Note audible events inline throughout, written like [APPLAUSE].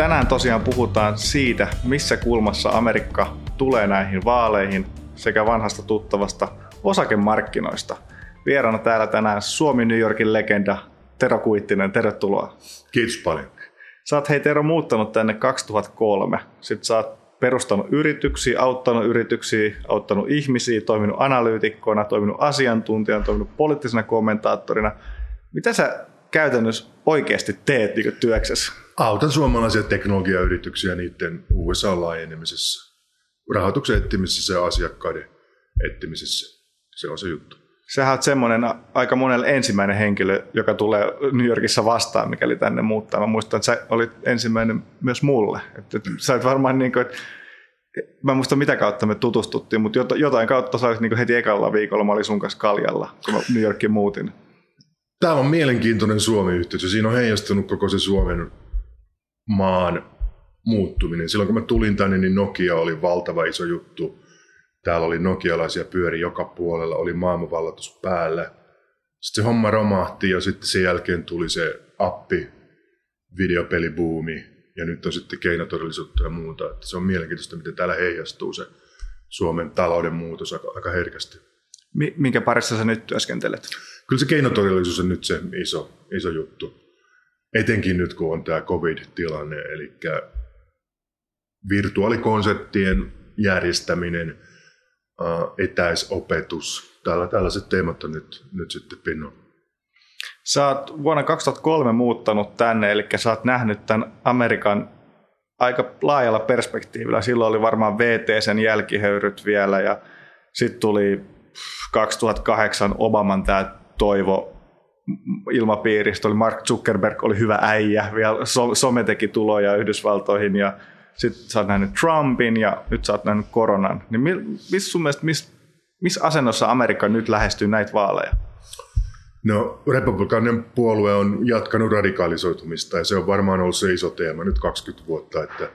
tänään tosiaan puhutaan siitä, missä kulmassa Amerikka tulee näihin vaaleihin sekä vanhasta tuttavasta osakemarkkinoista. Vieraana täällä tänään Suomi New Yorkin legenda Tero Kuittinen, tervetuloa. Kiitos paljon. Sä oot hei Tero muuttanut tänne 2003. Sitten sä oot perustanut yrityksiä, auttanut yrityksiä, auttanut ihmisiä, toiminut analyytikkona, toiminut asiantuntijana, toiminut poliittisena kommentaattorina. Mitä sä käytännössä oikeasti teet niin työksessä? Autan suomalaisia teknologiayrityksiä niiden USA-laajenemisessa, rahoituksen etsimisessä ja asiakkaiden etsimisessä. Se on se juttu. Sähän oot semmoinen aika monella ensimmäinen henkilö, joka tulee New Yorkissa vastaan, mikäli tänne muuttaa. Mä muistan, että sä olit ensimmäinen myös mulle. Että, sä olet varmaan niin kuin, että mä en muista mitä kautta me tutustuttiin, mutta jotain kautta sä olit niin heti ekalla viikolla, mä olin sun kanssa kaljalla, kun mä New Yorkin muutin. Tämä on mielenkiintoinen Suomi-yhteisö. Siinä on heijastunut koko se Suomen maan muuttuminen. Silloin kun mä tulin tänne, niin Nokia oli valtava iso juttu. Täällä oli nokialaisia pyöri joka puolella, oli maailmanvallatus päällä. Sitten se homma romahti ja sitten sen jälkeen tuli se appi, videopelibuumi ja nyt on sitten keinotodellisuutta ja muuta. Että se on mielenkiintoista, miten täällä heijastuu se Suomen talouden muutos aika, aika herkästi. Minkä parissa sä nyt työskentelet? Kyllä se keinotodellisuus on nyt se iso, iso juttu. Etenkin nyt, kun on tämä COVID-tilanne, eli virtuaalikonserttien järjestäminen, etäisopetus, Täällä, tällaiset teemat on nyt, nyt sitten pinnon. Sä oot vuonna 2003 muuttanut tänne, eli sä oot nähnyt tämän Amerikan aika laajalla perspektiivillä. Silloin oli varmaan VT sen jälkihöyryt vielä ja sitten tuli 2008 Obaman tämä toivo ilmapiiristä. Oli Mark Zuckerberg oli hyvä äijä, vielä some teki tuloja Yhdysvaltoihin ja sitten sä oot nähnyt Trumpin ja nyt sä oot nähnyt koronan. Niin missä sun mielestä, mis asennossa Amerikka nyt lähestyy näitä vaaleja? No, republikaaninen puolue on jatkanut radikalisoitumista ja se on varmaan ollut se iso teema nyt 20 vuotta, että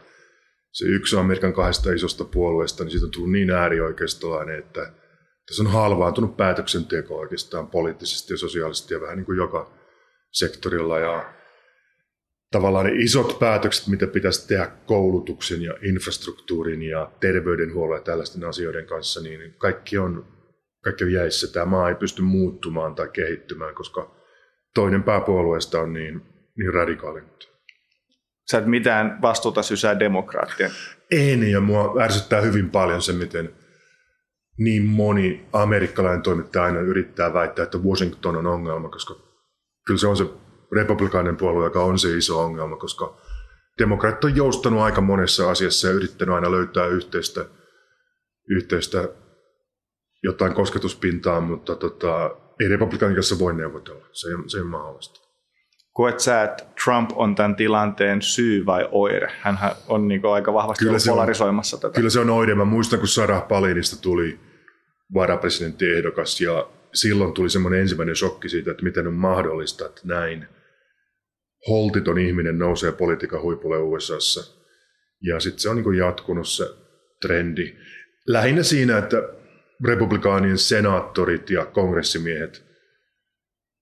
se yksi Amerikan kahdesta isosta puolueesta, niin siitä on tullut niin äärioikeistolainen, että tässä on halvaantunut päätöksenteko oikeastaan poliittisesti ja sosiaalisesti ja vähän niin kuin joka sektorilla. Ja tavallaan ne isot päätökset, mitä pitäisi tehdä koulutuksen ja infrastruktuurin ja terveydenhuollon ja tällaisten asioiden kanssa, niin kaikki on, kaikki on jäissä. Tämä maa ei pysty muuttumaan tai kehittymään, koska toinen pääpuolueesta on niin, niin radikaali Sä et mitään vastuuta sysää demokraattien? En, ja mua ärsyttää hyvin paljon se, miten – niin moni amerikkalainen toimittaja aina yrittää väittää, että Washington on ongelma, koska kyllä se on se republikaaninen puolue, joka on se iso ongelma, koska demokraatit on joustanut aika monessa asiassa ja yrittänyt aina löytää yhteistä, yhteistä jotain kosketuspintaa, mutta tota, ei republikaanin kanssa voi neuvotella. Se ei, se ei mahdollista. Koet sä, että Trump on tämän tilanteen syy vai oire? Hän on niin aika vahvasti kyllä polarisoimassa on, tätä. Kyllä se on oire. Mä muistan, kun Sarah Palinista tuli varapresidenttiehdokas ja silloin tuli semmoinen ensimmäinen shokki siitä, että miten on mahdollista, että näin holtiton ihminen nousee politiikan huipulle USAssa. Ja sitten se on niin jatkunut se trendi. Lähinnä siinä, että republikaanien senaattorit ja kongressimiehet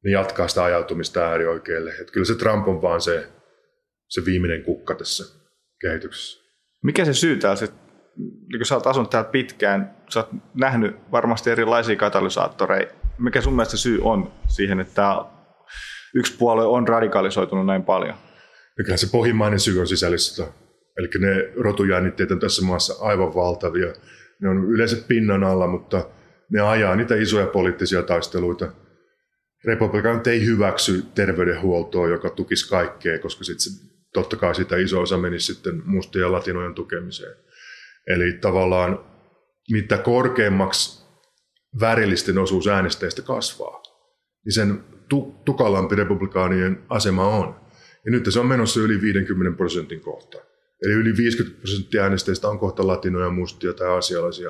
ne jatkaa sitä ajautumista äärioikeille. Että kyllä se Trump on vaan se, se viimeinen kukka tässä kehityksessä. Mikä se syy täällä sitten niin kun sä oot asunut täällä pitkään, sä oot nähnyt varmasti erilaisia katalysaattoreita. Mikä sun mielestä syy on siihen, että tämä yksi puolue on radikalisoitunut näin paljon? Ja kyllä se pohjimmainen syy on sisällistä. Eli ne rotujännitteet on tässä maassa aivan valtavia. Ne on yleensä pinnan alla, mutta ne ajaa niitä isoja poliittisia taisteluita. Republikaanit ei hyväksy terveydenhuoltoa, joka tukisi kaikkea, koska sit se, totta kai sitä iso osa menisi sitten mustien latinojen tukemiseen. Eli tavallaan mitä korkeammaksi värillisten osuus äänestäjistä kasvaa, niin sen tu- tukalampi republikaanien asema on. Ja nyt se on menossa yli 50 prosentin kohta. Eli yli 50 prosenttia äänestäjistä on kohta latinoja, mustia tai asialaisia.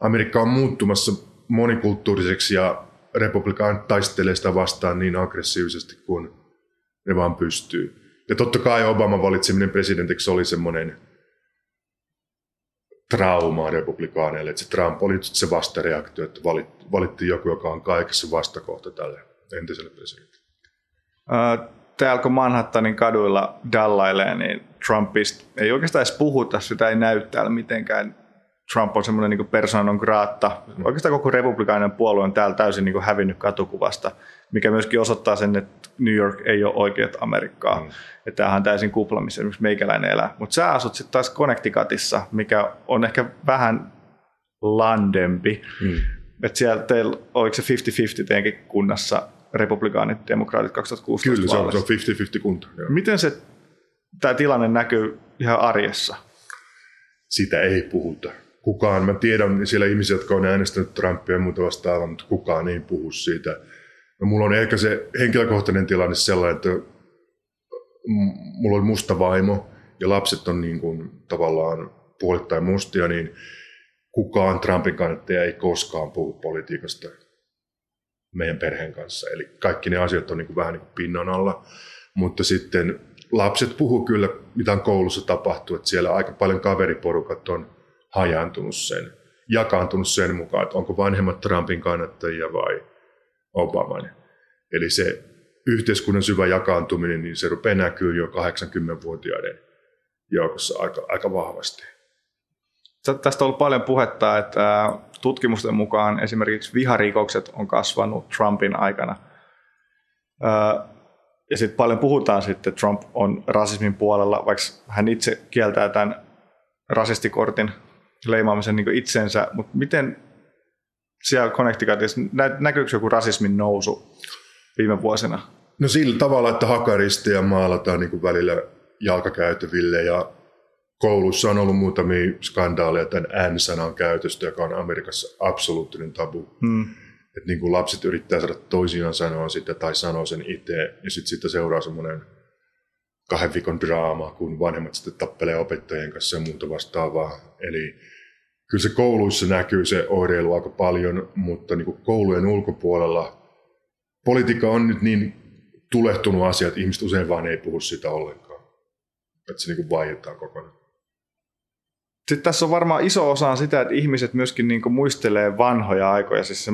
Amerikka on muuttumassa monikulttuuriseksi ja republikaanit taistelee sitä vastaan niin aggressiivisesti kuin ne vaan pystyy. Ja totta kai Obaman valitseminen presidentiksi oli semmoinen traumaa republikaaneille, että se Trump oli se vastareaktio, että valittiin joku, joka on kaikessa vastakohta tälle entiselle presidentille. Täällä kun Manhattanin kaduilla dallailee, niin Trumpista ei oikeastaan edes puhuta, sitä ei näy täällä mitenkään. Trump on semmoinen niin persona non grata. Oikeastaan koko republikaaninen puolue on täällä täysin niin hävinnyt katukuvasta, mikä myöskin osoittaa sen, että New York ei ole oikeat Amerikkaa. Mm. Tämähän on täysin kupla, missä esimerkiksi meikäläinen elää. Mutta sä asut sitten taas Connecticutissa, mikä on ehkä vähän landempi. Mm. Että siellä teillä, oliko se 50-50 teidänkin kunnassa republikaanit, demokraatit 2016 Kyllä, se on, se on 50-50 kunta. Joo. Miten se tämä tilanne näkyy ihan arjessa? Sitä ei puhuta. Kukaan, mä tiedän siellä ihmisiä, jotka on äänestänyt Trumpia ja muuta vastaavaa, mutta kukaan ei puhu siitä. No, mulla on ehkä se henkilökohtainen tilanne sellainen, että mulla on musta vaimo ja lapset on niin kuin tavallaan puolittain mustia, niin kukaan Trumpin kannattaja ei koskaan puhu politiikasta meidän perheen kanssa. Eli kaikki ne asiat on niin kuin vähän niin kuin pinnan alla. Mutta sitten lapset puhuu kyllä, mitä on koulussa tapahtuu, että siellä aika paljon kaveriporukat on hajaantunut sen, jakaantunut sen mukaan, että onko vanhemmat Trumpin kannattajia vai Obaman. Eli se yhteiskunnan syvä jakaantuminen, niin se rupeaa näkyy jo 80-vuotiaiden joukossa aika, aika vahvasti. Tästä on ollut paljon puhetta, että tutkimusten mukaan esimerkiksi viharikokset on kasvanut Trumpin aikana. Ja sitten paljon puhutaan sitten, että Trump on rasismin puolella, vaikka hän itse kieltää tämän rasistikortin leimaamisen niin itsensä. Mutta miten siellä Connecticutissa, näkyykö joku rasismin nousu viime vuosina? No sillä tavalla, että hakaristeja maalataan niin välillä jalkakäytäville ja koulussa on ollut muutamia skandaaleja tämän N-sanan käytöstä, joka on Amerikassa absoluuttinen tabu. Hmm. Että niin kuin lapset yrittää saada toisiaan sanoa sitä tai sanoa sen itse, ja sitten siitä seuraa semmoinen kahden viikon draama, kun vanhemmat sitten tappelee opettajien kanssa ja muuta vastaavaa. Eli kyllä se kouluissa näkyy se oireilu aika paljon, mutta niin kuin koulujen ulkopuolella politiikka on nyt niin tulehtunut asia, että ihmiset usein vaan ei puhu sitä ollenkaan. Että se niin kuin vaietaan kokonaan. Sitten tässä on varmaan iso osa sitä, että ihmiset myöskin niin muistelee vanhoja aikoja. Siis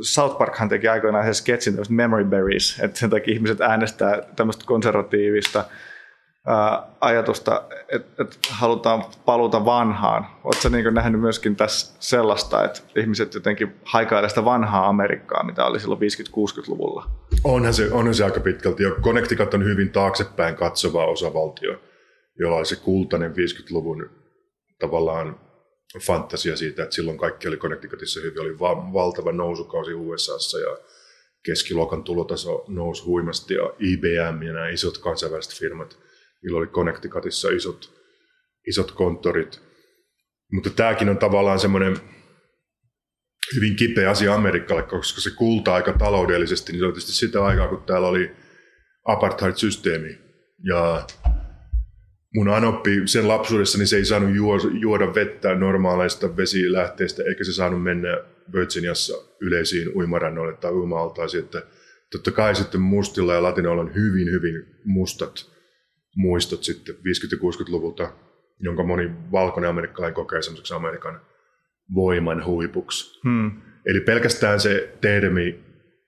South Parkhan teki aikoinaan se sketsin memory berries, että sen takia ihmiset äänestää tämmöistä konservatiivista ajatusta, että, että halutaan paluta vanhaan. Oletko niin nähnyt myöskin tässä sellaista, että ihmiset jotenkin haikailevat sitä vanhaa Amerikkaa, mitä oli silloin 50-60-luvulla? Onhan se, onhan se aika pitkälti. Ja Connecticut on hyvin taaksepäin katsova osavaltio, jolla oli se kultainen 50-luvun tavallaan fantasia siitä, että silloin kaikki oli Connecticutissa hyvin, oli va- valtava nousukausi USAssa ja keskiluokan tulotaso nousi huimasti ja IBM ja nämä isot kansainväliset firmat, niillä oli Connecticutissa isot, isot konttorit. Mutta tämäkin on tavallaan semmoinen hyvin kipeä asia Amerikalle, koska se kulta-aika taloudellisesti, niin se oli tietysti sitä aikaa, kun täällä oli apartheid-systeemi. Ja mun anoppi sen lapsuudessa, niin se ei saanut juoda vettä normaaleista vesilähteistä, eikä se saanut mennä Virginiassa yleisiin uimarannoille tai uima-altaisiin. Että totta kai sitten mustilla ja latinoilla on hyvin, hyvin mustat muistot sitten 50- ja 60-luvulta, jonka moni valkoinen amerikkalainen kokee semmoiseksi Amerikan voiman huipuksi. Hmm. Eli pelkästään se termi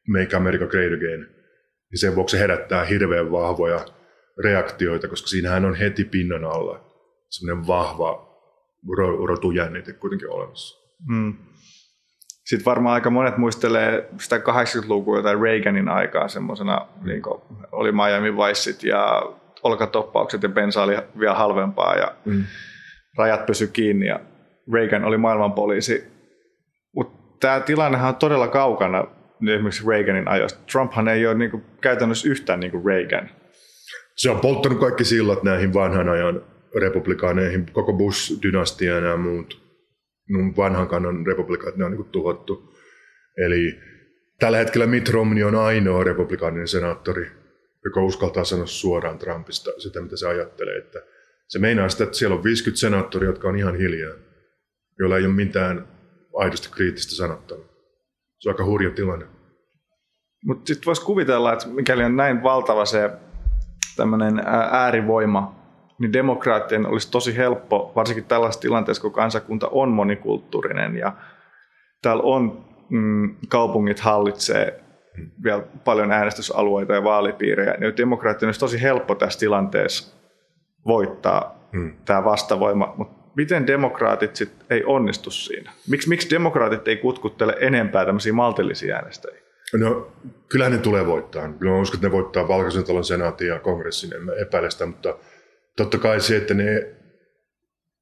Make America Great Again, niin sen vuoksi herättää hirveän vahvoja reaktioita, koska siinähän on heti pinnan alla semmoinen vahva rotujännite kuitenkin olemassa. Mm. Sitten varmaan aika monet muistelee sitä 80-lukua tai Reaganin aikaa semmoisena, mm. niin oli Miami Viceit ja olkatoppaukset ja bensa oli vielä halvempaa ja mm. rajat pysy kiinni ja Reagan oli maailmanpoliisi. Mutta tämä tilannehan on todella kaukana esimerkiksi Reaganin ajoista. Trumphan ei ole niinku käytännössä yhtään niin kuin Reagan se on polttanut kaikki sillat näihin vanhan ajan republikaaneihin, koko Bush-dynastia ja nämä muut vanhan kannan republikaat, ne on niin tuhottu. Eli tällä hetkellä Mitt Romney on ainoa republikaaninen senaattori, joka uskaltaa sanoa suoraan Trumpista sitä, mitä se ajattelee. Että se meinaa sitä, että siellä on 50 senaattoria, jotka on ihan hiljaa, joilla ei ole mitään aidosti kriittistä sanottavaa. Se on aika hurja tilanne. Mutta sitten voisi kuvitella, että mikäli on näin valtava se tämmöinen äärivoima, niin demokraattien olisi tosi helppo, varsinkin tällaisessa tilanteessa, kun kansakunta on monikulttuurinen ja täällä on mm, kaupungit hallitsee vielä paljon äänestysalueita ja vaalipiirejä, niin demokraattien olisi tosi helppo tässä tilanteessa voittaa hmm. tämä vastavoima, mutta miten demokraatit sit ei onnistu siinä? Miks, miksi demokraatit ei kutkuttele enempää tämmöisiä maltillisia äänestäjiä? No, kyllähän ne tulee voittaa. Kyllä mä uskon, että ne voittaa valkoisen talon senaatin ja kongressin, en mä epäile sitä, mutta totta kai se, että ne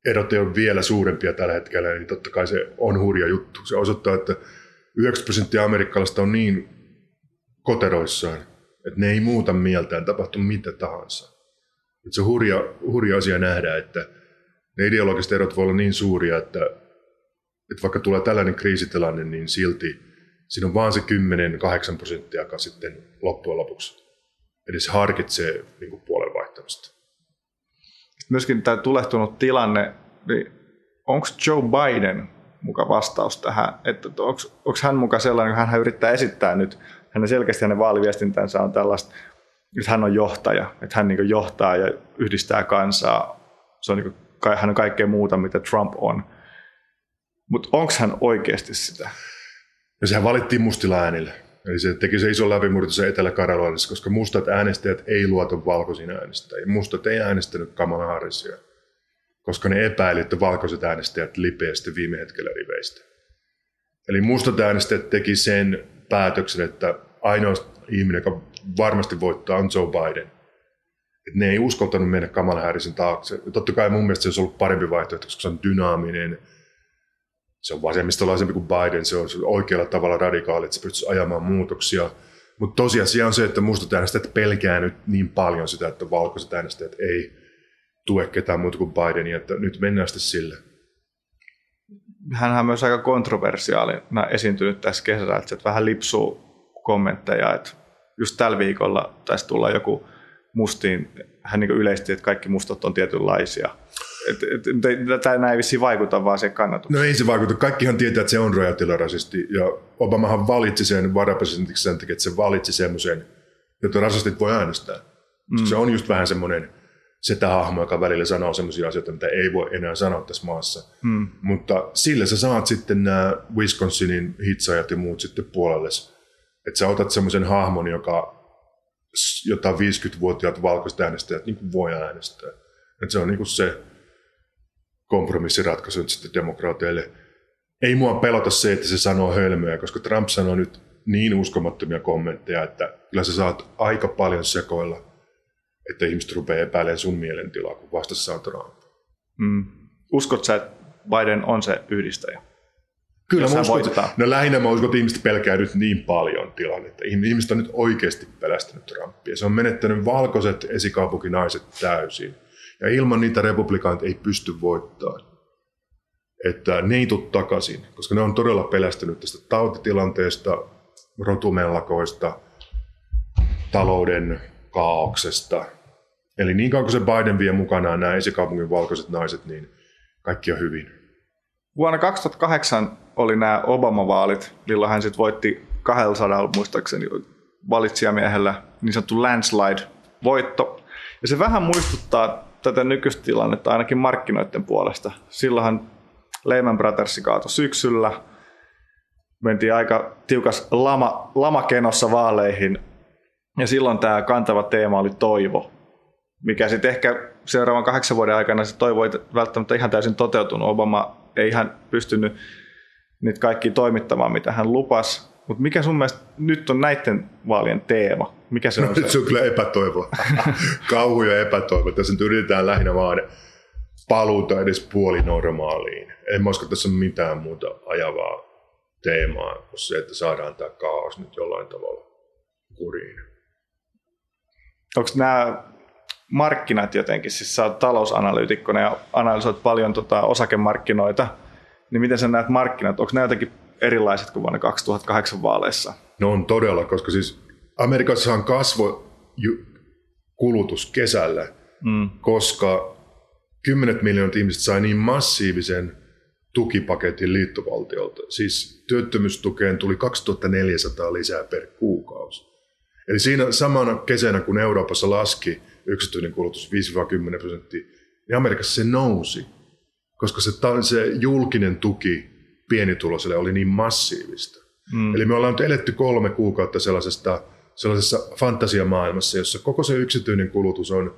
erot ei ole vielä suurempia tällä hetkellä, niin totta kai se on hurja juttu. Se osoittaa, että 90 prosenttia amerikkalaista on niin koteroissaan, että ne ei muuta mieltään, tapahtu mitä tahansa. Että se on hurja, hurja asia nähdä, että ne ideologiset erot voi olla niin suuria, että, että vaikka tulee tällainen kriisitilanne, niin silti siinä on vaan se 10-8 prosenttia, joka sitten loppujen lopuksi edes harkitsee niin puolen vaihtamista. Myöskin tämä tulehtunut tilanne, niin onko Joe Biden muka vastaus tähän, että onko hän muka sellainen, kun hän yrittää esittää nyt, hänen selkeästi hänen vaaliviestintänsä on tällaista, että hän on johtaja, että hän niin johtaa ja yhdistää kansaa. Se on niin kuin, hän on kaikkea muuta, mitä Trump on. Mutta onko hän oikeasti sitä? Ja sehän valittiin mustilla äänillä. Eli se teki se iso läpimurto se Etelä-Karolainnissa, koska mustat äänestäjät ei luota valkoisiin äänestäjiin. Mustat ei äänestänyt Kamala Harrisia, koska ne epäili, että valkoiset äänestäjät lipeästi viime hetkellä riveistä. Eli mustat äänestäjät teki sen päätöksen, että ainoa ihminen, joka varmasti voittaa, on Joe Biden. Et ne ei uskaltanut mennä Kamala Harrisin taakse. Totta kai mun mielestä se olisi ollut parempi vaihtoehto, koska se on dynaaminen, se on vasemmistolaisempi kuin Biden, se on oikealla tavalla radikaali, että se pystyisi ajamaan muutoksia. Mutta tosiasia on se, että mustat äänestäjät pelkää nyt niin paljon sitä, että valkoiset äänestäjät ei tue ketään muuta kuin Bidenia, että nyt mennään sitten sille. Hän on myös aika kontroversiaalina esiintynyt tässä kesällä, että vähän lipsuu kommentteja, että just tällä viikolla taisi tulla joku mustiin, hän niin yleisti, että kaikki mustat on tietynlaisia. Tämä ei vissiin vaikuta vaan se kannatukseen. No ei se vaikuta. Kaikkihan tietää, että se on rasisti. Ja Obamahan valitsi sen varapresidentiksi sen takia, että se valitsi semmoisen, jota rasistit voi äänestää. Mm. Se on just vähän semmoinen hahmo, joka välillä sanoo semmoisia asioita, mitä ei voi enää sanoa tässä maassa. Mm. Mutta sillä sä saat sitten nämä Wisconsinin hitsajat ja muut sitten puolelle. Että sä otat semmoisen hahmon, joka jota 50-vuotiaat valkoiset äänestäjät niin voi äänestää. Että se on niin se kompromissiratkaisu nyt sitten demokraateille. Ei mua pelota se, että se sanoo hölmöä, koska Trump sanoo nyt niin uskomattomia kommentteja, että kyllä sä saat aika paljon sekoilla, että ihmiset rupeaa epäilemään sun mielentilaa, kun vastassa on Trump. Mm. Uskot sä, että Biden on se yhdistäjä? Kyllä mä uskon, että, no lähinnä mä uskon, että ihmiset pelkää nyt niin paljon tilannetta. Ihmiset on nyt oikeasti pelästynyt Trumpia. Se on menettänyt valkoiset esikaupunkinaiset täysin. Ja ilman niitä republikaanit ei pysty voittamaan. Että ne ei tule takaisin, koska ne on todella pelästynyt tästä tautitilanteesta, rotumellakoista, talouden kaauksesta. Eli niin kauan kuin se Biden vie mukanaan nämä esikaupungin valkoiset naiset, niin kaikki on hyvin. Vuonna 2008 oli nämä Obama-vaalit, milloin hän sitten voitti 200 muistaakseni valitsijamiehellä niin sanottu landslide-voitto. Ja se vähän muistuttaa tätä nykyistä tilannetta ainakin markkinoiden puolesta. Silloinhan Lehman Brothers kaatui syksyllä. Mentiin aika tiukas lama, lamakenossa vaaleihin. Ja silloin tämä kantava teema oli toivo, mikä sitten ehkä seuraavan kahdeksan vuoden aikana se toivo ei välttämättä ihan täysin toteutunut. Obama ei ihan pystynyt niitä kaikki toimittamaan, mitä hän lupasi. Mutta mikä sun mielestä nyt on näiden vaalien teema? Mikä se on? Se, se on kyllä epätoivoa. [LAUGHS] Kauhu ja epätoivo. Tässä nyt yritetään lähinnä vaan paluuta edes puoli normaaliin. En mä usko, että tässä on mitään muuta ajavaa teemaa kuin se, että saadaan tämä kaos nyt jollain tavalla kuriin. Onko nämä markkinat jotenkin, siis sä oot talousanalyytikkona ja analysoit paljon tota osakemarkkinoita, niin miten sä näet markkinat, onko nämä jotenkin erilaiset kuin vuonna 2008 vaaleissa? No on todella, koska siis Amerikassahan kasvoi kulutus kesällä, mm. koska kymmenet miljoonat ihmiset sai niin massiivisen tukipaketin liittovaltiolta. Siis työttömyystukeen tuli 2400 lisää per kuukausi. Eli siinä samana kesänä, kun Euroopassa laski yksityinen kulutus 5-10 prosenttia, niin Amerikassa se nousi, koska se, se julkinen tuki pienituloiselle oli niin massiivista. Mm. Eli me ollaan nyt eletty kolme kuukautta sellaisesta, sellaisessa fantasiamaailmassa, jossa koko se yksityinen kulutus on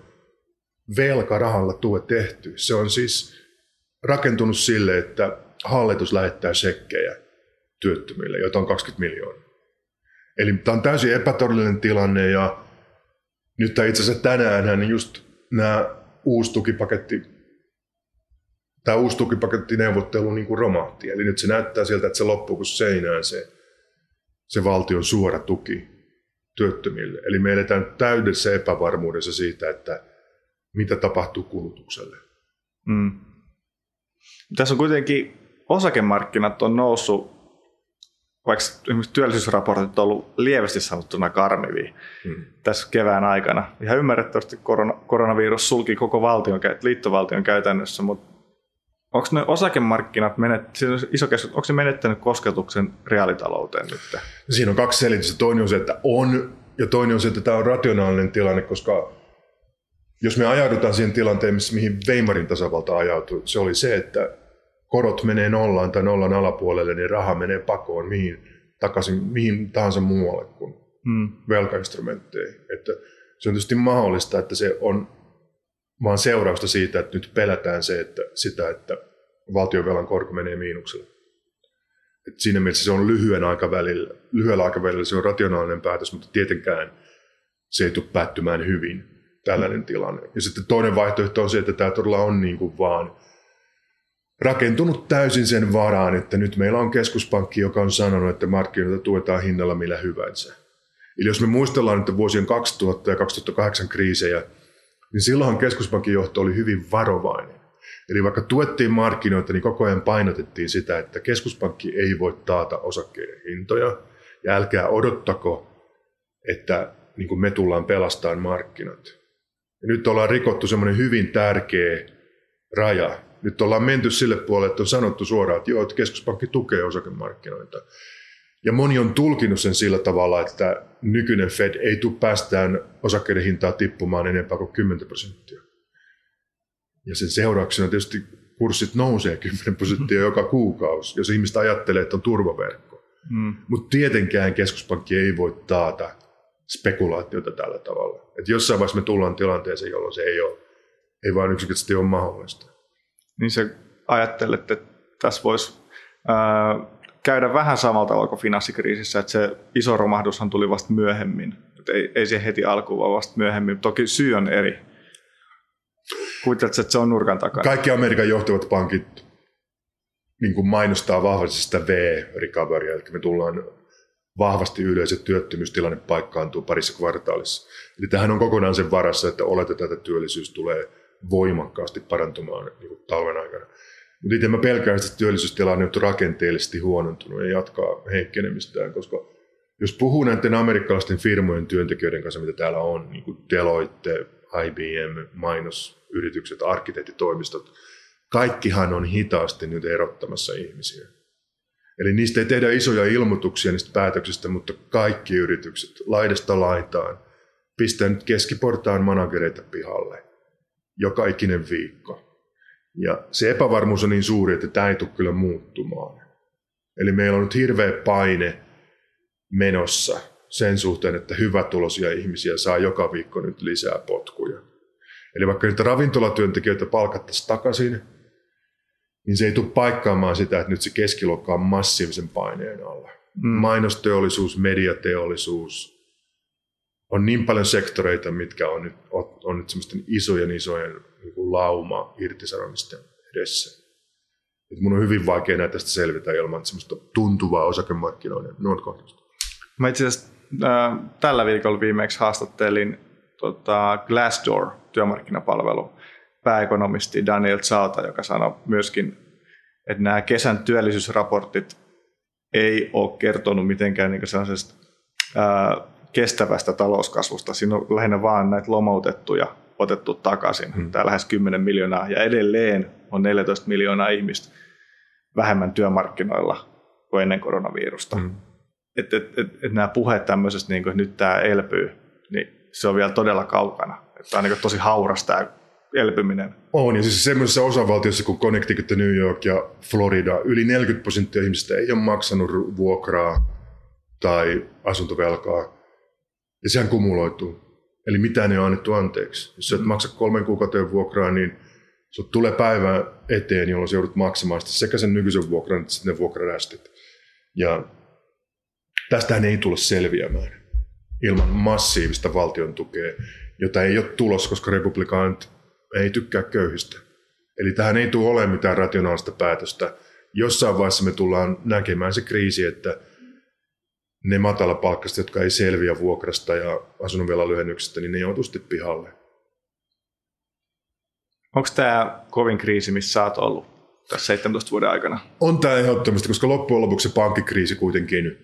velkarahalla tuo tehty. Se on siis rakentunut sille, että hallitus lähettää sekkejä työttömille, joita on 20 miljoonaa. Eli tämä on täysin epätodellinen tilanne ja nyt itse asiassa tänään niin just nämä uusi tukipaketti, tämä uusi tukipakettineuvottelu niin kuin romahti. Eli nyt se näyttää siltä, että se loppuu kuin seinään se, se valtion suora tuki työttömille. Eli me eletään täydessä epävarmuudessa siitä, että mitä tapahtuu kulutukselle. Mm. Tässä on kuitenkin osakemarkkinat on noussut, vaikka työllisyysraportit on ollut lievästi sanottuna karmivia mm. tässä kevään aikana. Ihan ymmärrettävästi korona, koronavirus sulki koko valtion, liittovaltion käytännössä, mutta onko ne osakemarkkinat, menet, iso keskus, onko se menettänyt kosketuksen reaalitalouteen nyt? Siinä on kaksi selitystä. Toinen on se, että on, ja toinen on se, että tämä on rationaalinen tilanne, koska jos me ajaudutaan siihen tilanteen, mihin Weimarin tasavalta ajautui, se oli se, että korot menee nollaan tai nollan alapuolelle, niin raha menee pakoon mihin, takaisin mihin tahansa muualle kuin hmm. velkainstrumentteihin. Että se on tietysti mahdollista, että se on vaan seurausta siitä, että nyt pelätään se, että, sitä, että valtionvelan korko menee miinukselle. Et siinä mielessä se on lyhyen aikavälillä, lyhyellä aikavälillä se on rationaalinen päätös, mutta tietenkään se ei tule päättymään hyvin tällainen tilanne. Ja sitten toinen vaihtoehto on se, että tämä todella on niin kuin vaan rakentunut täysin sen varaan, että nyt meillä on keskuspankki, joka on sanonut, että markkinoita tuetaan hinnalla millä hyvänsä. Eli jos me muistellaan että vuosien 2000 ja 2008 kriisejä, niin silloinhan keskuspankin johto oli hyvin varovainen. Eli vaikka tuettiin markkinoita, niin koko ajan painotettiin sitä, että keskuspankki ei voi taata osakkeiden hintoja, ja älkää odottako, että niin kuin me tullaan pelastamaan markkinat. Ja nyt ollaan rikottu semmoinen hyvin tärkeä raja. Nyt ollaan menty sille puolelle, että on sanottu suoraan, että joo, että keskuspankki tukee osakemarkkinoita. Ja moni on tulkinut sen sillä tavalla, että nykyinen Fed ei tule päästään osakkeiden hintaa tippumaan enempää kuin 10 prosenttia. Ja sen seurauksena tietysti kurssit nousee 10 prosenttia joka kuukausi, jos ihmistä ajattelee, että on turvaverkko. Mm. Mutta tietenkään keskuspankki ei voi taata spekulaatiota tällä tavalla. Et jossain vaiheessa me tullaan tilanteeseen, jolloin se ei ole, ei vaan yksinkertaisesti ole mahdollista. Niin se ajattelet, että tässä voisi käydä vähän samalla tavalla kuin finanssikriisissä, että se iso romahdushan tuli vasta myöhemmin. Että ei, ei se heti alkuun, vaan vasta myöhemmin. Toki syy on eri. Kuvitteletko, että se on nurkan takana? Kaikki Amerikan johtavat pankit niin kuin mainostaa vahvasti sitä V-recoverya, eli me tullaan vahvasti ylös ja työttömyystilanne paikkaantuu parissa kvartaalissa. Eli tähän on kokonaan sen varassa, että oletetaan, että työllisyys tulee voimakkaasti parantumaan niin kuin talven aikana. Mutta itse mä pelkään, että työllisyystilanne on rakenteellisesti huonontunut ja jatkaa heikkenemistään, koska jos puhuu näiden amerikkalaisten firmojen työntekijöiden kanssa, mitä täällä on, niin kuin Deloitte, IBM, mainosyritykset, arkkitehtitoimistot, kaikkihan on hitaasti nyt erottamassa ihmisiä. Eli niistä ei tehdä isoja ilmoituksia niistä päätöksistä, mutta kaikki yritykset laidasta laitaan pistää nyt keskiportaan managereita pihalle joka ikinen viikko. Ja se epävarmuus on niin suuri, että tämä ei tule kyllä muuttumaan. Eli meillä on nyt hirveä paine menossa sen suhteen, että hyvätuloisia ihmisiä saa joka viikko nyt lisää potkuja. Eli vaikka niitä ravintolatyöntekijöitä palkattaisiin takaisin, niin se ei tule paikkaamaan sitä, että nyt se keskiluokka on massiivisen paineen alla. Mm. Mainosteollisuus, mediateollisuus, on niin paljon sektoreita, mitkä on nyt, on nyt semmoisten isojen isojen niin kuin lauma irtisanomisten edessä. Et mun on hyvin vaikea näitä tästä selvitä ilman semmoista tuntuvaa osakemarkkinoiden notkohdusta. Mä itse asiassa äh, tällä viikolla viimeksi haastattelin tota Glassdoor työmarkkinapalvelu pääekonomisti Daniel Zauta, joka sanoi myöskin, että nämä kesän työllisyysraportit ei ole kertonut mitenkään niin sellaisesta ää, kestävästä talouskasvusta. Siinä on lähinnä vaan näitä lomautettuja otettu takaisin. Hmm. Tämä lähes 10 miljoonaa ja edelleen on 14 miljoonaa ihmistä vähemmän työmarkkinoilla kuin ennen koronavirusta. Hmm. Et, et, et, et nämä puheet tämmöisestä, niin kuin, että nyt tämä elpyy, niin se on vielä todella kaukana. Tämä on niin tosi hauras tämä elpyminen. On, ja siis semmoisessa osavaltiossa kuin Connecticut, New York ja Florida, yli 40 prosenttia ihmistä ei ole maksanut vuokraa tai asuntovelkaa, ja sehän kumuloituu. Eli mitään ei ole annettu anteeksi. Jos sä et maksa kolmen kuukauden vuokraa, niin sut tulee päivä eteen, jolloin sä joudut maksamaan sekä sen nykyisen vuokran että sitten ne vuokrarästit. Ja tästähän ei tule selviämään ilman massiivista valtion tukea, jota ei ole tulossa, koska republikaanit ei tykkää köyhistä. Eli tähän ei tule olemaan mitään rationaalista päätöstä. Jossain vaiheessa me tullaan näkemään se kriisi, että ne matalapalkkaiset, jotka ei selviä vuokrasta ja asunnon vielä lyhennyksestä, niin ne joutuu sitten pihalle. Onko tämä kovin kriisi, missä sä oot ollut tässä 17 vuoden aikana? On tämä ehdottomasti, koska loppujen lopuksi se pankkikriisi kuitenkin,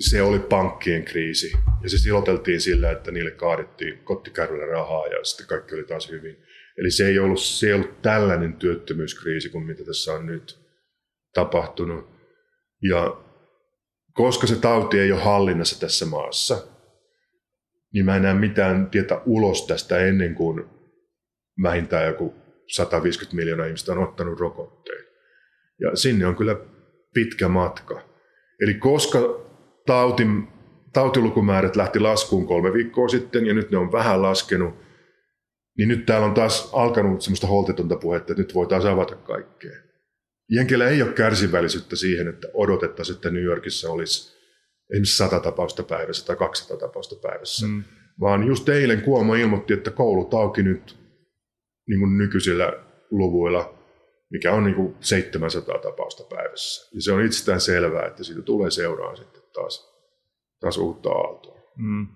se oli pankkien kriisi. Ja se siloteltiin sillä, että niille kaadettiin kottikärryllä rahaa ja sitten kaikki oli taas hyvin. Eli se ei ollut, se ei ollut tällainen työttömyyskriisi kuin mitä tässä on nyt tapahtunut. Ja koska se tauti ei ole hallinnassa tässä maassa, niin mä en näe mitään tietä ulos tästä ennen kuin vähintään joku 150 miljoonaa ihmistä on ottanut rokotteen. Ja sinne on kyllä pitkä matka. Eli koska tautin, tautilukumäärät lähti laskuun kolme viikkoa sitten ja nyt ne on vähän laskenut, niin nyt täällä on taas alkanut semmoista holtitonta puhetta, että nyt voitaisiin avata kaikkea. Jenkillä ei ole kärsivällisyyttä siihen, että odotettaisiin, että New Yorkissa olisi esimerkiksi 100 tapausta päivässä tai 200 tapausta päivässä. Mm. Vaan just eilen Kuomo ilmoitti, että koulut auki nyt niin kuin nykyisillä luvuilla, mikä on niin kuin 700 tapausta päivässä. Ja se on itsestään selvää, että siitä tulee seuraa sitten taas, taas uutta aaltoa. Mm.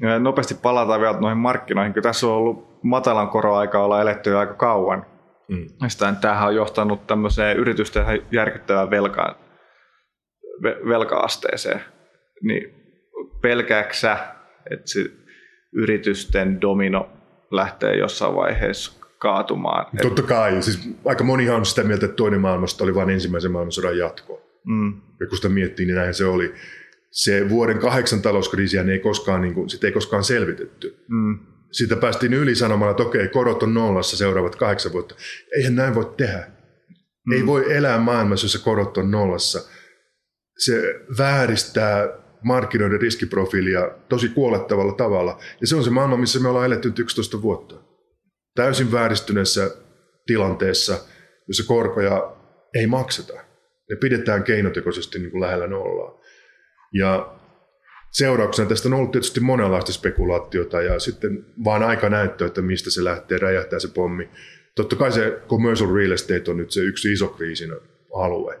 Ja nopeasti palataan vielä noihin markkinoihin, kun tässä on ollut matalan koroaikaa olla eletty aika kauan. Mm. tämähän on johtanut tämmöiseen yritysten järkyttävään velkaan, velka-asteeseen. Niin pelkääksä, että se yritysten domino lähtee jossain vaiheessa kaatumaan? Totta kai. Siis aika monihan on sitä mieltä, että toinen maailmasta oli vain ensimmäisen maailmansodan jatko. Mm. Ja kun sitä miettii, niin näin se oli. Se vuoden kahdeksan talouskriisiä ei koskaan, niin kuin, sitä ei koskaan selvitetty. Mm siitä päästiin yli sanomalla, että okei, korot on nollassa seuraavat kahdeksan vuotta. Eihän näin voi tehdä. Mm. Ei voi elää maailmassa, jossa korot on nollassa. Se vääristää markkinoiden riskiprofiilia tosi kuolettavalla tavalla. Ja se on se maailma, missä me ollaan eletty 11 vuotta. Täysin vääristyneessä tilanteessa, jossa korkoja ei makseta. Ne pidetään keinotekoisesti niin kuin lähellä nollaa. Ja seurauksena tästä on ollut tietysti monenlaista spekulaatiota ja sitten vaan aika näyttää, että mistä se lähtee, räjähtää se pommi. Totta kai se commercial real estate on nyt se yksi iso kriisin alue,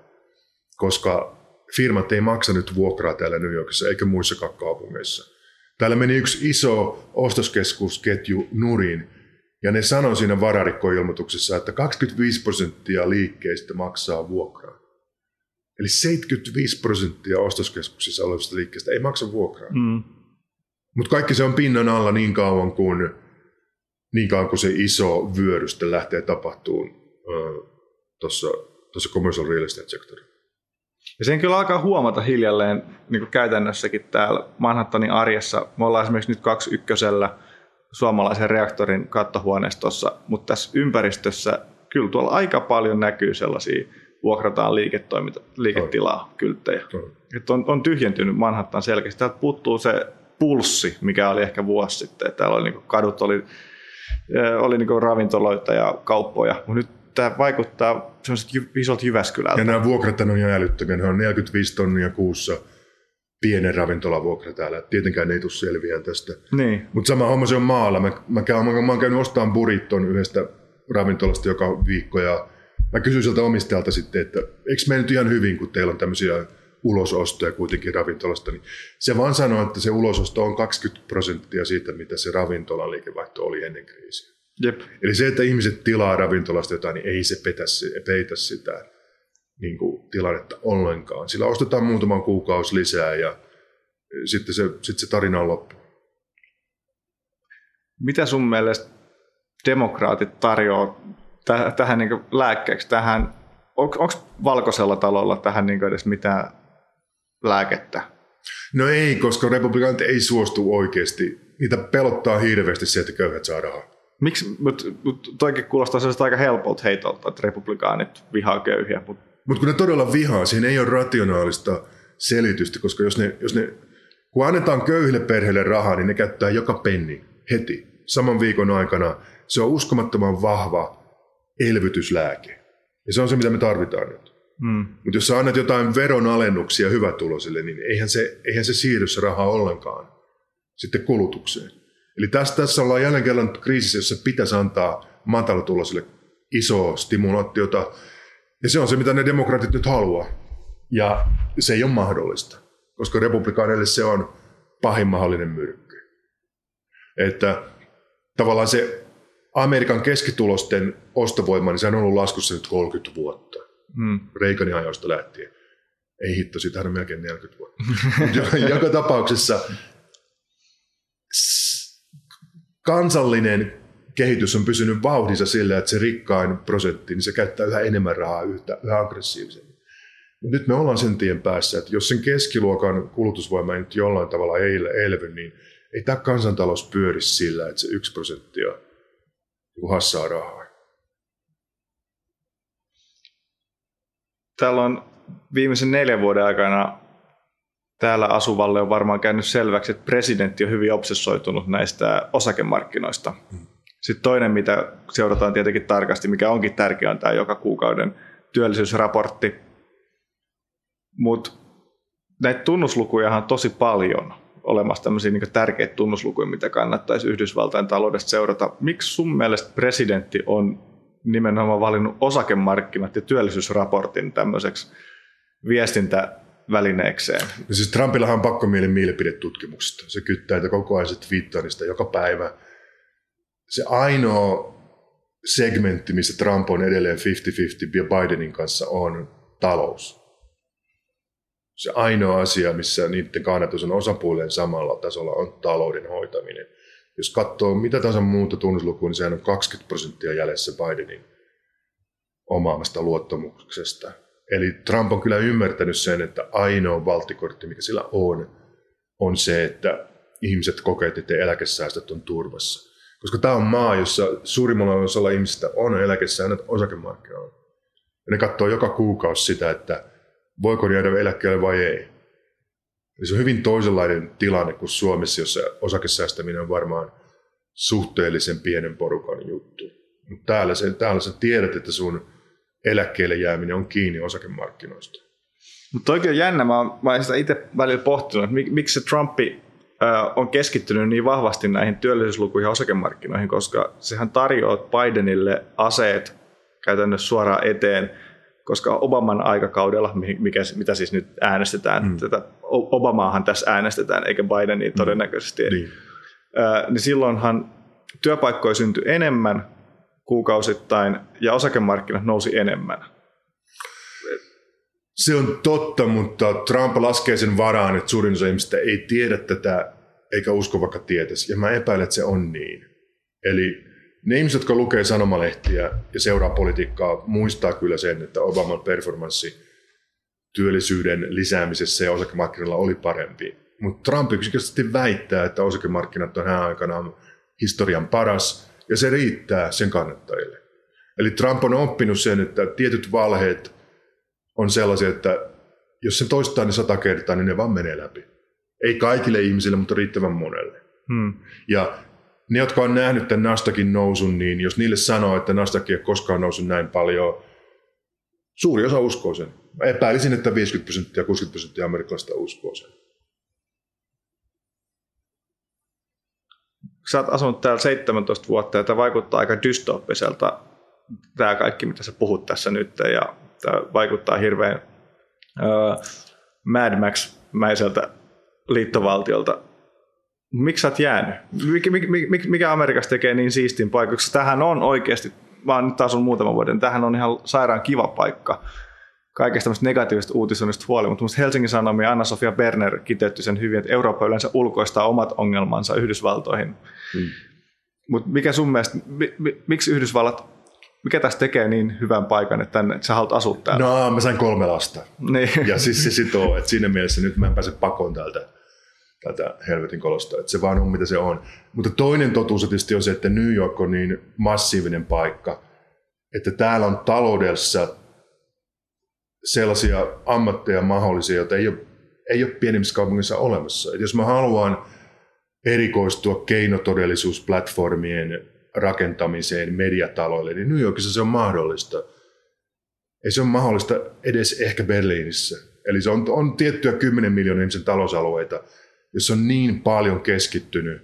koska firmat ei maksa nyt vuokraa täällä New Yorkissa eikä muissakaan kaupungeissa. Täällä meni yksi iso ostoskeskusketju nurin, ja ne sanoi siinä vararikkoilmoituksessa, että 25 prosenttia liikkeistä maksaa vuokraa. Eli 75 prosenttia ostoskeskuksissa olevista liikkeistä ei maksa vuokraa. Mm. Mutta kaikki se on pinnan alla niin kauan kuin, niin kauan kuin se iso vyörystä lähtee tapahtumaan tuossa commercial real estate sektorilla. Ja sen kyllä alkaa huomata hiljalleen niin kuin käytännössäkin täällä Manhattanin arjessa. Me ollaan esimerkiksi nyt kaksi ykkösellä suomalaisen reaktorin kattohuoneistossa, mutta tässä ympäristössä kyllä tuolla aika paljon näkyy sellaisia vuokrataan liiketoiminta, liiketilaa, kylttejä. Että on, on tyhjentynyt Manhattan selkeästi. Täältä puuttuu se pulssi, mikä oli ehkä vuosi sitten. Täällä oli niin kadut oli, oli niin ravintoloita ja kauppoja, mutta nyt tämä vaikuttaa semmoiset isolta Jyväskylältä. Ja nämä vuokrat on ihan älyttömiä. Ne on 45 tonnia kuussa pienen ravintolavuokra täällä. Tietenkään ne ei tule selviään tästä. Niin. Mutta sama homma se on maalla. Mä, mä, käyn, mä, mä oon käynyt ostamaan buritton yhdestä ravintolasta joka viikko ja mä kysyin sieltä omistajalta sitten, että eikö me nyt ihan hyvin, kun teillä on tämmöisiä ulosostoja kuitenkin ravintolasta, niin se vaan sanoo, että se ulososto on 20 prosenttia siitä, mitä se ravintolan liikevaihto oli ennen kriisiä. Jep. Eli se, että ihmiset tilaa ravintolasta jotain, niin ei se petä, peitä sitä niin kuin, tilannetta ollenkaan. Sillä ostetaan muutaman kuukausi lisää ja sitten se, sitten se tarina on loppu. Mitä sun mielestä demokraatit tarjoaa täh, tähän niin lääkkeeksi, tähän, onko valkoisella talolla tähän niin edes mitään lääkettä? No ei, koska republikaanit ei suostu oikeasti. Niitä pelottaa hirveästi se, että köyhät saa rahaa. Miksi, mutta mut toikin kuulostaa sellaista aika helpolta heitolta, että republikaanit vihaa köyhiä. Mutta mut kun ne todella vihaa, siihen ei ole rationaalista selitystä, koska jos ne, jos ne Kun annetaan köyhille perheille rahaa, niin ne käyttää joka penni heti saman viikon aikana. Se on uskomattoman vahva elvytyslääke. Ja se on se, mitä me tarvitaan nyt. Mm. Mutta jos sä annat jotain veronalennuksia hyvätulosille, niin eihän se, eihän se siirry se raha ollenkaan sitten kulutukseen. Eli tässä, tässä ollaan jälleen kerran kriisissä, jossa pitäisi antaa matalatuloisille isoa stimulaatiota. Ja se on se, mitä ne demokraatit nyt haluaa. Ja se ei ole mahdollista, koska republikaaneille se on pahin mahdollinen myrkky. Että tavallaan se Amerikan keskitulosten ostovoima, niin se on ollut laskussa nyt 30 vuotta. Mm. Reaganin ajoista lähtien. Ei hitto, siitä on melkein 40 vuotta. [LAUGHS] joka tapauksessa kansallinen kehitys on pysynyt vauhdissa sillä, että se rikkain prosentti, niin se käyttää yhä enemmän rahaa yhtä, yhä aggressiivisemmin. Nyt me ollaan sen tien päässä, että jos sen keskiluokan kulutusvoima ei nyt jollain tavalla elvy, niin ei tämä kansantalous pyöri sillä, että se yksi prosenttia niin hassaa rahaa. Täällä on viimeisen neljän vuoden aikana täällä asuvalle on varmaan käynyt selväksi, että presidentti on hyvin obsessoitunut näistä osakemarkkinoista. Sitten toinen, mitä seurataan tietenkin tarkasti, mikä onkin tärkeä, on tämä joka kuukauden työllisyysraportti. Mutta näitä tunnuslukuja on tosi paljon olemassa tämmöisiä niin tärkeitä tunnuslukuja, mitä kannattaisi Yhdysvaltain taloudesta seurata. Miksi sun mielestä presidentti on nimenomaan valinnut osakemarkkinat ja työllisyysraportin tämmöiseksi viestintävälineekseen? No siis Trumpillahan on pakko mielen mielipidetutkimuksesta. Se kyttää, että koko ajan se twiittaa niistä joka päivä. Se ainoa segmentti, missä Trump on edelleen 50-50 Bidenin kanssa on talous se ainoa asia, missä niiden kannatus on osapuolen samalla tasolla, on talouden hoitaminen. Jos katsoo mitä tahansa muuta tunnuslukua, niin sehän on 20 prosenttia jäljessä Bidenin omaamasta luottamuksesta. Eli Trump on kyllä ymmärtänyt sen, että ainoa valtikortti, mikä sillä on, on se, että ihmiset kokevat, että eläkesäästöt on turvassa. Koska tämä on maa, jossa suurimmalla osalla ihmisistä on eläkesäännöt osakemarkkinoilla. Ja ne katsoo joka kuukausi sitä, että voiko jäädä eläkkeelle vai ei. Eli se on hyvin toisenlainen tilanne kuin Suomessa, jossa osakesäästäminen on varmaan suhteellisen pienen porukan juttu. Mutta täällä, se, täällä sä tiedät, että sun eläkkeelle jääminen on kiinni osakemarkkinoista. Mutta toikin on jännä, mä oon, sitä itse välillä pohtinut, että miksi se Trumpi on keskittynyt niin vahvasti näihin työllisyyslukuihin ja osakemarkkinoihin, koska sehän tarjoaa Bidenille aseet käytännössä suoraan eteen – koska Obaman aikakaudella, mikä, mitä siis nyt äänestetään, mm. tätä Obamaahan tässä äänestetään, eikä Bidenia mm. todennäköisesti, mm. niin. Ää, niin silloinhan työpaikkoja syntyi enemmän kuukausittain ja osakemarkkinat nousi enemmän. Se on totta, mutta Trump laskee sen varaan, että suurin osa ihmistä ei tiedä tätä eikä usko vaikka tietäisi. Ja mä epäilen, että se on niin. Eli ne ihmiset, jotka lukee sanomalehtiä ja seuraa politiikkaa, muistaa kyllä sen, että Obaman performanssi työllisyyden lisäämisessä ja osakemarkkinoilla oli parempi. Mutta Trump yksinkertaisesti väittää, että osakemarkkinat on hän aikana historian paras, ja se riittää sen kannattajille. Eli Trump on oppinut sen, että tietyt valheet on sellaisia, että jos se toistaa ne sata kertaa, niin ne vaan menee läpi. Ei kaikille ihmisille, mutta riittävän monelle. Hmm. Ja ne, jotka on nähnyt tämän Nastakin nousun, niin jos niille sanoo, että Nasdaq ei koskaan noussut näin paljon, suuri osa uskoo sen. Mä epäilisin, että 50 prosenttia, 60 prosenttia amerikkalaista uskoo sen. Sä oot asunut täällä 17 vuotta ja tämä vaikuttaa aika dystoppiselta, tämä kaikki mitä sä puhut tässä nyt ja tämä vaikuttaa hirveän uh, Mad Max-mäiseltä liittovaltiolta miksi sä oot jäänyt? Mikä, mikä, mikä Amerikassa tekee niin siistin paikaksi? Tähän on oikeasti, mä oon nyt asunut muutaman vuoden, tähän on ihan sairaan kiva paikka kaikesta tämmöistä negatiivisesta uutisoinnista huolimatta. Mutta Helsingin Sanomia Anna-Sofia Berner kiteytti sen hyvin, että Eurooppa yleensä ulkoistaa omat ongelmansa Yhdysvaltoihin. Hmm. Mutta mikä sun mielestä, mi, mi, miksi Yhdysvallat, mikä tässä tekee niin hyvän paikan, että, tänne, että sä haluat asua täällä? No, mä sain kolme lasta. Niin. Ja siis se sitoo, että siinä mielessä nyt mä en pääse pakoon täältä tätä helvetin kolosta, että se vaan on mitä se on. Mutta toinen totuus tietysti on se, että New York on niin massiivinen paikka, että täällä on taloudessa sellaisia ammatteja mahdollisia, joita ei ole ei ole pienemmissä kaupungissa olemassa. Et jos mä haluan erikoistua keinotodellisuusplatformien rakentamiseen mediataloille, niin New Yorkissa se on mahdollista. Ei se ole mahdollista edes ehkä Berliinissä. Eli se on, on tiettyjä 10 miljoonan ihmisen talousalueita, jossa on niin paljon keskittynyt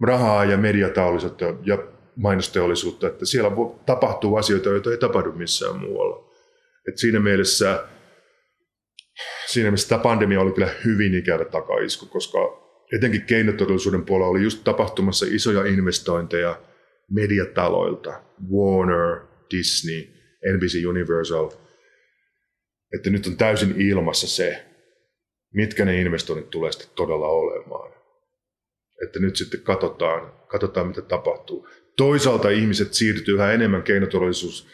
rahaa ja mediataullisuutta ja mainosteollisuutta, että siellä tapahtuu asioita, joita ei tapahdu missään muualla. Et siinä mielessä siinä mielessä tämä pandemia oli kyllä hyvin ikävä takaisku, koska etenkin keinotodellisuuden puolella oli just tapahtumassa isoja investointeja mediataloilta, Warner, Disney, NBC Universal, että nyt on täysin ilmassa se, mitkä ne investoinnit tulee sitten todella olemaan. Että nyt sitten katsotaan, katsotaan mitä tapahtuu. Toisaalta ihmiset siirtyy yhä enemmän keinotodellisuus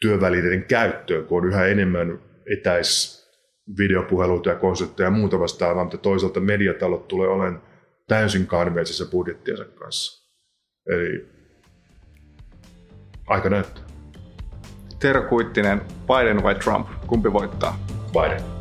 työvälineiden käyttöön, kun on yhä enemmän etäis videopuheluita ja konsultteja ja muuta vastaavaa, mutta toisaalta mediatalot tulee olemaan täysin kanveisessa budjettiensa kanssa. Eli aika näyttää. Tero Kuittinen, Biden vai Trump? Kumpi voittaa? Biden.